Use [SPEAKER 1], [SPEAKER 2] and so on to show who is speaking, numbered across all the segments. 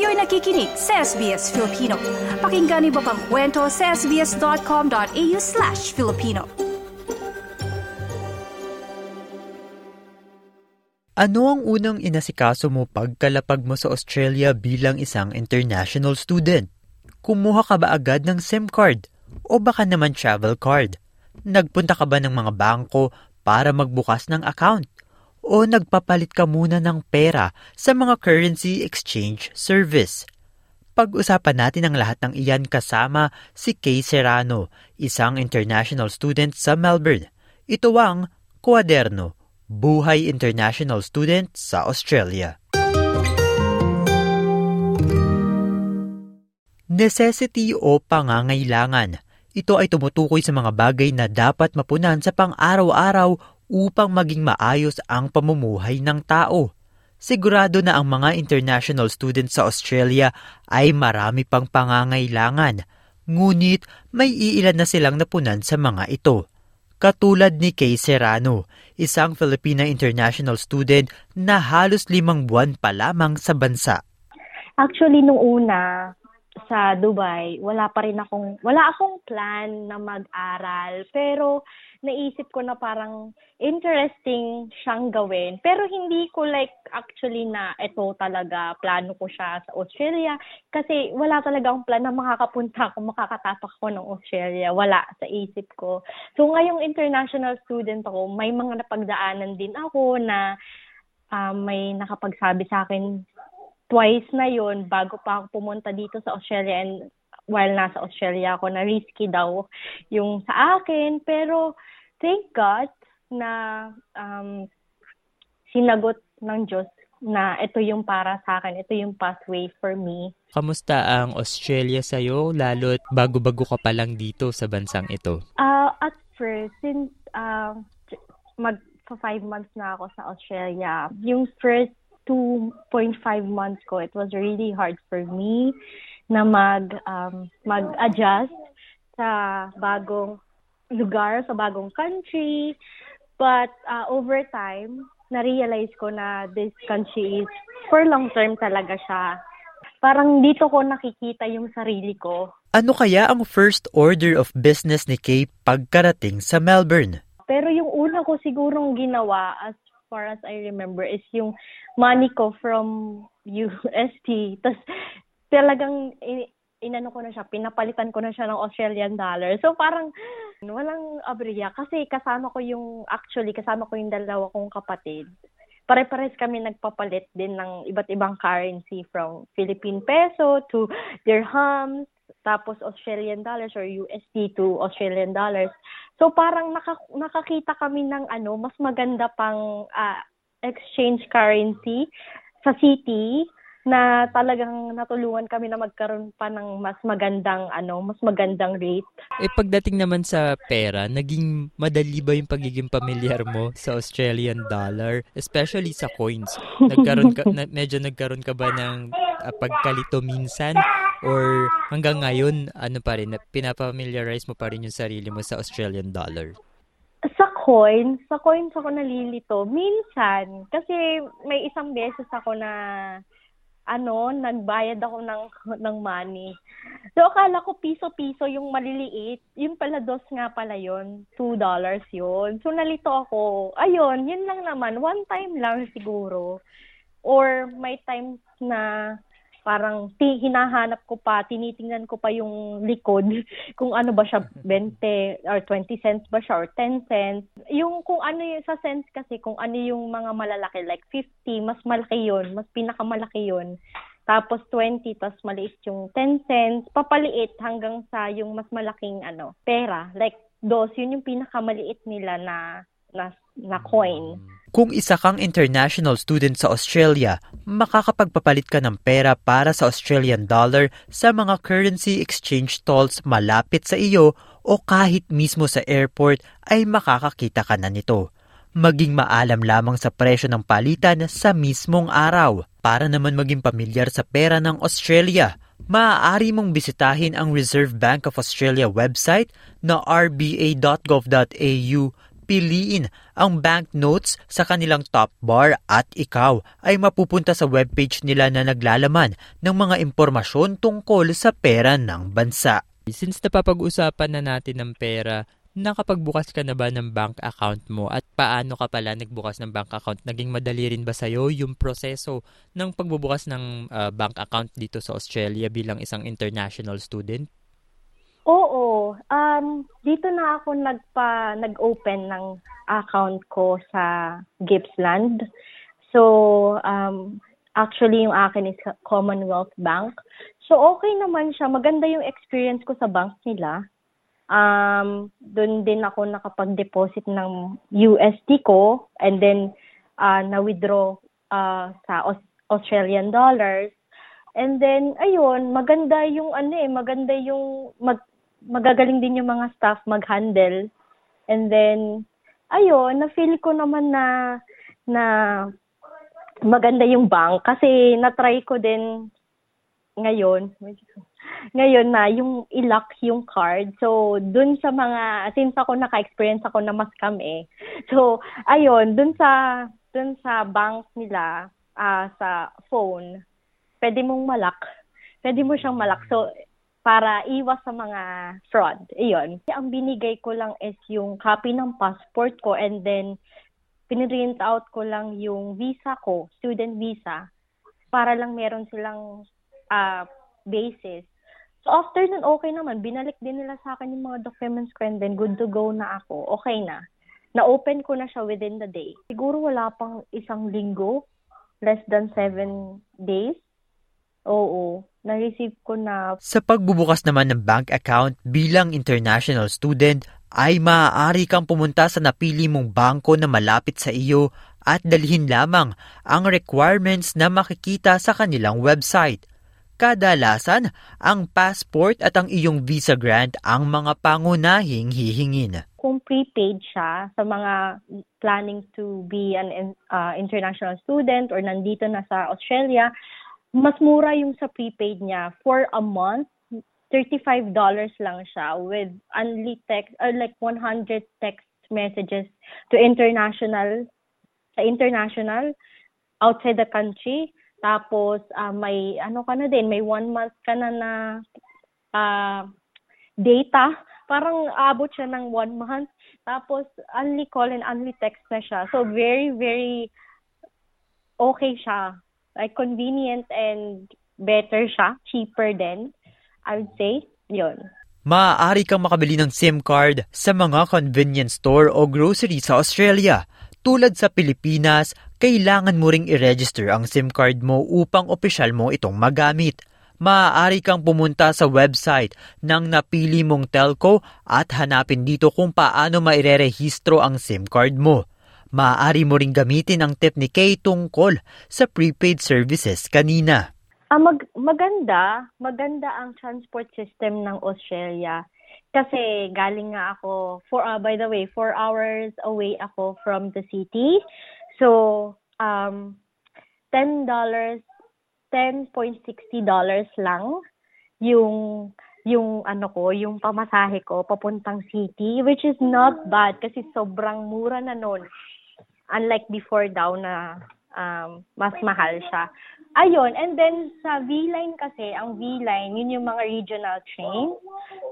[SPEAKER 1] Kayo'y nakikinig sa SBS Filipino. Pakinggan niyo pa ang kwento sa sbs.com.au slash Filipino.
[SPEAKER 2] Ano ang unang inasikaso mo pagkalapag mo sa Australia bilang isang international student? Kumuha ka ba agad ng SIM card? O baka naman travel card? Nagpunta ka ba ng mga bangko para magbukas ng account? O nagpapalit ka muna ng pera sa mga currency exchange service. Pag-usapan natin ang lahat ng iyan kasama si Kay Serrano, isang international student sa Melbourne. Ito ang Kuaderno, Buhay International Student sa Australia. Necessity o pangangailangan. Ito ay tumutukoy sa mga bagay na dapat mapunan sa pang-araw-araw upang maging maayos ang pamumuhay ng tao. Sigurado na ang mga international students sa Australia ay marami pang pangangailangan, ngunit may iilan na silang napunan sa mga ito. Katulad ni Kay Serrano, isang Filipina international student na halos limang buwan pa lamang sa bansa.
[SPEAKER 3] Actually, nung una, sa Dubai, wala pa rin akong, wala akong plan na mag-aral. Pero, naisip ko na parang interesting siyang gawin. Pero hindi ko like actually na ito talaga plano ko siya sa Australia kasi wala talaga akong plan na makakapunta ako, makakatapak ko ng Australia. Wala sa isip ko. So ngayong international student ako, may mga napagdaanan din ako na uh, may nakapagsabi sa akin twice na yon bago pa ako pumunta dito sa Australia and while nasa Australia ako na risky daw yung sa akin pero thank God na um, sinagot ng Diyos na ito yung para sa akin, ito yung pathway for me.
[SPEAKER 2] Kamusta ang Australia sa'yo, lalo't bago-bago ka pa lang dito sa bansang ito?
[SPEAKER 3] Uh, at first, since uh, mag five months na ako sa Australia, yung first 2.5 months ko, it was really hard for me na mag um, mag-adjust sa bagong lugar, sa bagong country. But uh, over time, na-realize ko na this country is for long term talaga siya. Parang dito ko nakikita yung sarili ko.
[SPEAKER 2] Ano kaya ang first order of business ni Kay pagkarating sa Melbourne?
[SPEAKER 3] Pero yung una ko sigurong ginawa as far as I remember is yung money ko from UST. Tapos talagang inano ko na siya, pinapalitan ko na siya ng Australian dollar. So parang walang abriya kasi kasama ko yung, actually kasama ko yung dalawa kong kapatid. Pare-pares kami nagpapalit din ng iba't ibang currency from Philippine peso to dirhams, tapos Australian dollars or USD to Australian dollars. So parang naka, nakakita kami ng ano, mas maganda pang uh, exchange currency sa city na talagang natulungan kami na magkaroon pa ng mas magandang ano, mas magandang rate.
[SPEAKER 2] Eh pagdating naman sa pera, naging madali ba yung pagiging pamilyar mo sa Australian dollar, especially sa coins? Nagkaroon ka na, medyo nagkaroon ka ba ng uh, pagkalito minsan or hanggang ngayon ano pa rin pinapamiliarize mo pa rin yung sarili mo sa Australian dollar?
[SPEAKER 3] Sa coins, sa coins ako nalilito. Minsan, kasi may isang beses ako na ano, nagbayad ako ng ng money. So akala ko piso-piso yung maliliit, yung pala dos nga pala yon, two dollars yon. So nalito ako. Ayun, yun lang naman, one time lang siguro. Or may times na parang ti, hinahanap ko pa, tinitingnan ko pa yung likod kung ano ba siya 20 or 20 cents ba siya or 10 cents. Yung kung ano yung sa cents kasi kung ano yung mga malalaki like 50, mas malaki yun, mas pinakamalaki yun. Tapos 20, tapos maliit yung 10 cents, papaliit hanggang sa yung mas malaking ano, pera. Like dos, yun yung pinakamaliit nila na na, na coin.
[SPEAKER 2] Kung isa kang international student sa Australia, makakapagpapalit ka ng pera para sa Australian dollar sa mga currency exchange stalls malapit sa iyo o kahit mismo sa airport ay makakakita ka na nito. Maging maalam lamang sa presyo ng palitan sa mismong araw. Para naman maging pamilyar sa pera ng Australia, maaari mong bisitahin ang Reserve Bank of Australia website na rba.gov.au piliin ang banknotes sa kanilang top bar at ikaw ay mapupunta sa webpage nila na naglalaman ng mga impormasyon tungkol sa pera ng bansa.
[SPEAKER 4] Since napapag-usapan na natin ng pera, nakapagbukas ka na ba ng bank account mo at paano ka pala nagbukas ng bank account? Naging madali rin ba sa'yo yung proseso ng pagbubukas ng uh, bank account dito sa Australia bilang isang international student?
[SPEAKER 3] Oo. Um, dito na ako nagpa, nag-open ng account ko sa Gippsland. So, um, actually, yung akin is Commonwealth Bank. So, okay naman siya. Maganda yung experience ko sa bank nila. Um, doon din ako nakapag-deposit ng USD ko and then uh, na-withdraw uh, sa Australian dollars. And then, ayun, maganda yung ano eh, maganda yung mag, magagaling din yung mga staff mag-handle. And then, ayun, na-feel ko naman na na maganda yung bank kasi na-try ko din ngayon ngayon na yung i-lock yung card. So, dun sa mga, since ako naka-experience ako na mas kami. So, ayun, dun sa, dun sa bank nila, uh, sa phone, pwede mong malak. Pwede mo siyang malak. So, para iwas sa mga fraud. Iyon. Ang binigay ko lang is yung copy ng passport ko and then pinrint out ko lang yung visa ko, student visa, para lang meron silang uh, basis. So after nun, okay naman. Binalik din nila sa akin yung mga documents ko and then good to go na ako. Okay na. Na-open ko na siya within the day. Siguro wala pang isang linggo, less than seven days. Oo na-receive ko na.
[SPEAKER 2] Sa pagbubukas naman ng bank account bilang international student, ay maaari kang pumunta sa napili mong bangko na malapit sa iyo at dalhin lamang ang requirements na makikita sa kanilang website. Kadalasan, ang passport at ang iyong visa grant ang mga pangunahing hihingin.
[SPEAKER 3] Kung prepaid siya sa mga planning to be an uh, international student or nandito na sa Australia, mas mura yung sa prepaid niya. For a month, $35 lang siya with only text, or like 100 text messages to international, sa international, outside the country. Tapos, uh, may, ano ka na din, may one month ka na na uh, data. Parang abot siya ng one month. Tapos, only call and only text na siya. So, very, very okay siya like convenient and better siya, cheaper din, I would say. Yun.
[SPEAKER 2] Maaari kang makabili ng SIM card sa mga convenience store o grocery sa Australia. Tulad sa Pilipinas, kailangan mo ring i-register ang SIM card mo upang opisyal mo itong magamit. Maaari kang pumunta sa website ng napili mong telco at hanapin dito kung paano mairerehistro ang SIM card mo. Maaari mo ring gamitin ang tip ni Kay tungkol sa prepaid services kanina.
[SPEAKER 3] Ah, mag- maganda, maganda ang transport system ng Australia. Kasi galing nga ako, for, uh, by the way, four hours away ako from the city. So, um, $10, $10.60 lang yung yung ano ko, yung pamasahe ko papuntang city, which is not bad kasi sobrang mura na noon unlike before daw na um, mas mahal siya. Ayun, and then sa V-Line kasi, ang V-Line, yun yung mga regional train.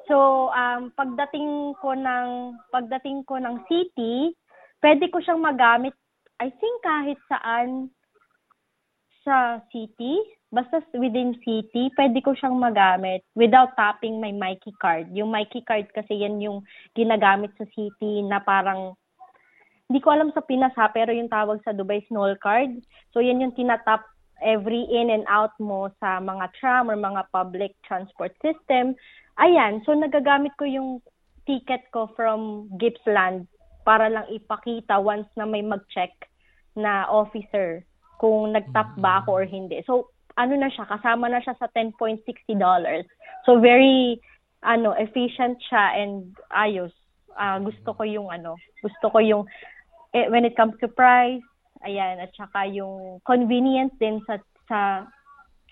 [SPEAKER 3] So, um, pagdating ko ng, pagdating ko ng city, pwede ko siyang magamit, I think kahit saan sa city, basta within city, pwede ko siyang magamit without tapping my Mikey card. Yung Mikey card kasi yan yung ginagamit sa city na parang hindi ko alam sa Pinas ha, pero yung tawag sa Dubai Snow Card. So yan yung tinatap every in and out mo sa mga tram or mga public transport system. Ayan, so nagagamit ko yung ticket ko from Gippsland para lang ipakita once na may mag-check na officer kung nag-tap ba ako or hindi. So, ano na siya, kasama na siya sa $10.60. So, very ano efficient siya and ayos. Uh, gusto ko yung ano, gusto ko yung eh, when it comes to price, ayan, at saka yung convenience din sa sa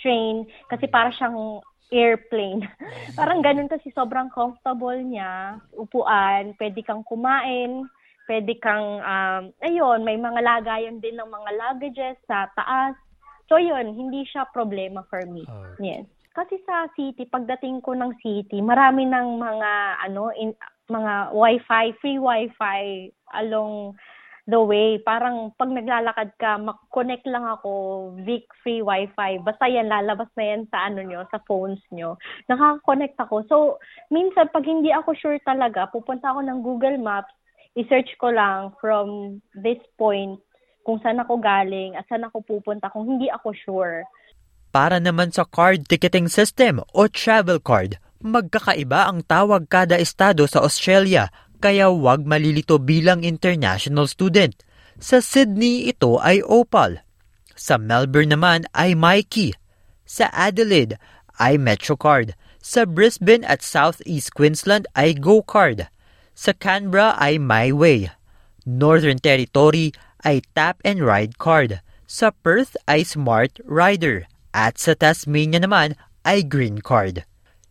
[SPEAKER 3] train kasi para siyang airplane. Parang ganun kasi sobrang comfortable niya, upuan, pwede kang kumain pwede kang, um, ayun, may mga lagayan din ng mga luggages sa taas. So, yun, hindi siya problema for me.
[SPEAKER 4] Oh.
[SPEAKER 3] Yes. Kasi sa city, pagdating ko ng city, marami ng mga, ano, in, mga wifi, free wifi along the way. Parang pag naglalakad ka, mak-connect lang ako, Vic free wifi. Basta yan, lalabas na yan sa ano nyo, sa phones nyo. Nakaka-connect ako. So, minsan pag hindi ako sure talaga, pupunta ako ng Google Maps, i-search ko lang from this point kung saan ako galing at saan ako pupunta kung hindi ako sure.
[SPEAKER 2] Para naman sa card ticketing system o travel card, magkakaiba ang tawag kada estado sa Australia kaya wag malilito bilang international student. Sa Sydney ito ay Opal. Sa Melbourne naman ay Mikey. Sa Adelaide ay MetroCard. Sa Brisbane at Southeast Queensland ay GoCard. Sa Canberra ay MyWay. Northern Territory ay Tap and Ride Card. Sa Perth ay Smart Rider. At sa Tasmania naman ay Green Card.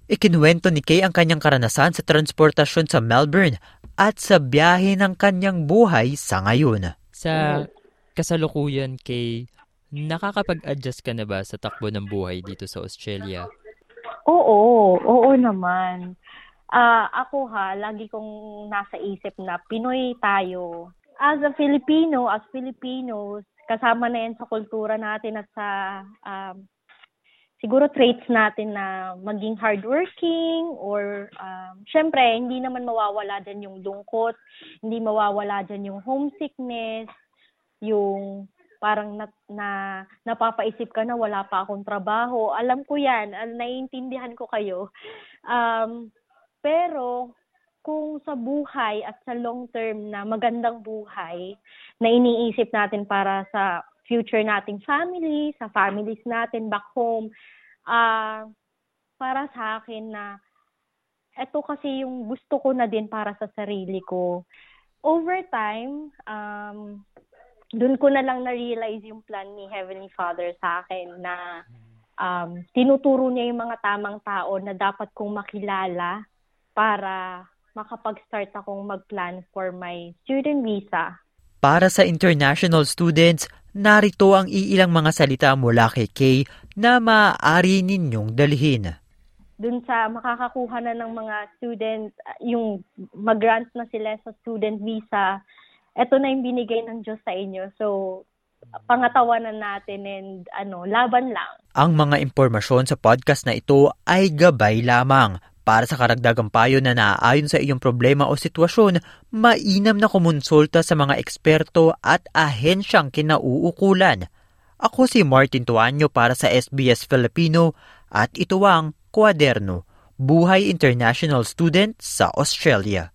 [SPEAKER 2] Ikinuwento ni Kay ang kanyang karanasan sa transportasyon sa Melbourne at sa biyahe ng kanyang buhay sa ngayon.
[SPEAKER 4] Sa kasalukuyan kay nakakapag-adjust ka na ba sa takbo ng buhay dito sa Australia?
[SPEAKER 3] Oo, oo naman. Ah, ako ha, lagi kong nasa isip na Pinoy tayo. As a Filipino, as Filipinos, kasama na yan sa kultura natin at sa um, siguro traits natin na maging hardworking or um, syempre, hindi naman mawawala dyan yung lungkot, hindi mawawala dyan yung homesickness, yung parang na, na napapaisip ka na wala pa akong trabaho. Alam ko yan, naiintindihan ko kayo. Um, pero kung sa buhay at sa long term na magandang buhay na iniisip natin para sa future nating family, sa families natin back home, ah para sa akin na eto kasi yung gusto ko na din para sa sarili ko. Over time, um, dun ko na lang na-realize yung plan ni Heavenly Father sa akin na um, tinuturo niya yung mga tamang tao na dapat kong makilala para makapag-start akong mag-plan for my student visa.
[SPEAKER 2] Para sa international students, narito ang iilang mga salita mula kay Kay na maaari ninyong dalhin.
[SPEAKER 3] Dun sa makakakuha na ng mga student, yung mag-grant na sila sa student visa, eto na yung binigay ng Diyos sa inyo. So, pangatawanan natin and ano, laban lang.
[SPEAKER 2] Ang mga impormasyon sa podcast na ito ay gabay lamang. Para sa karagdagang payo na naaayon sa iyong problema o sitwasyon, mainam na kumonsulta sa mga eksperto at ahensyang kinauukulan. Ako si Martin Tuanyo para sa SBS Filipino at ito ang Kwaderno, Buhay International Student sa Australia.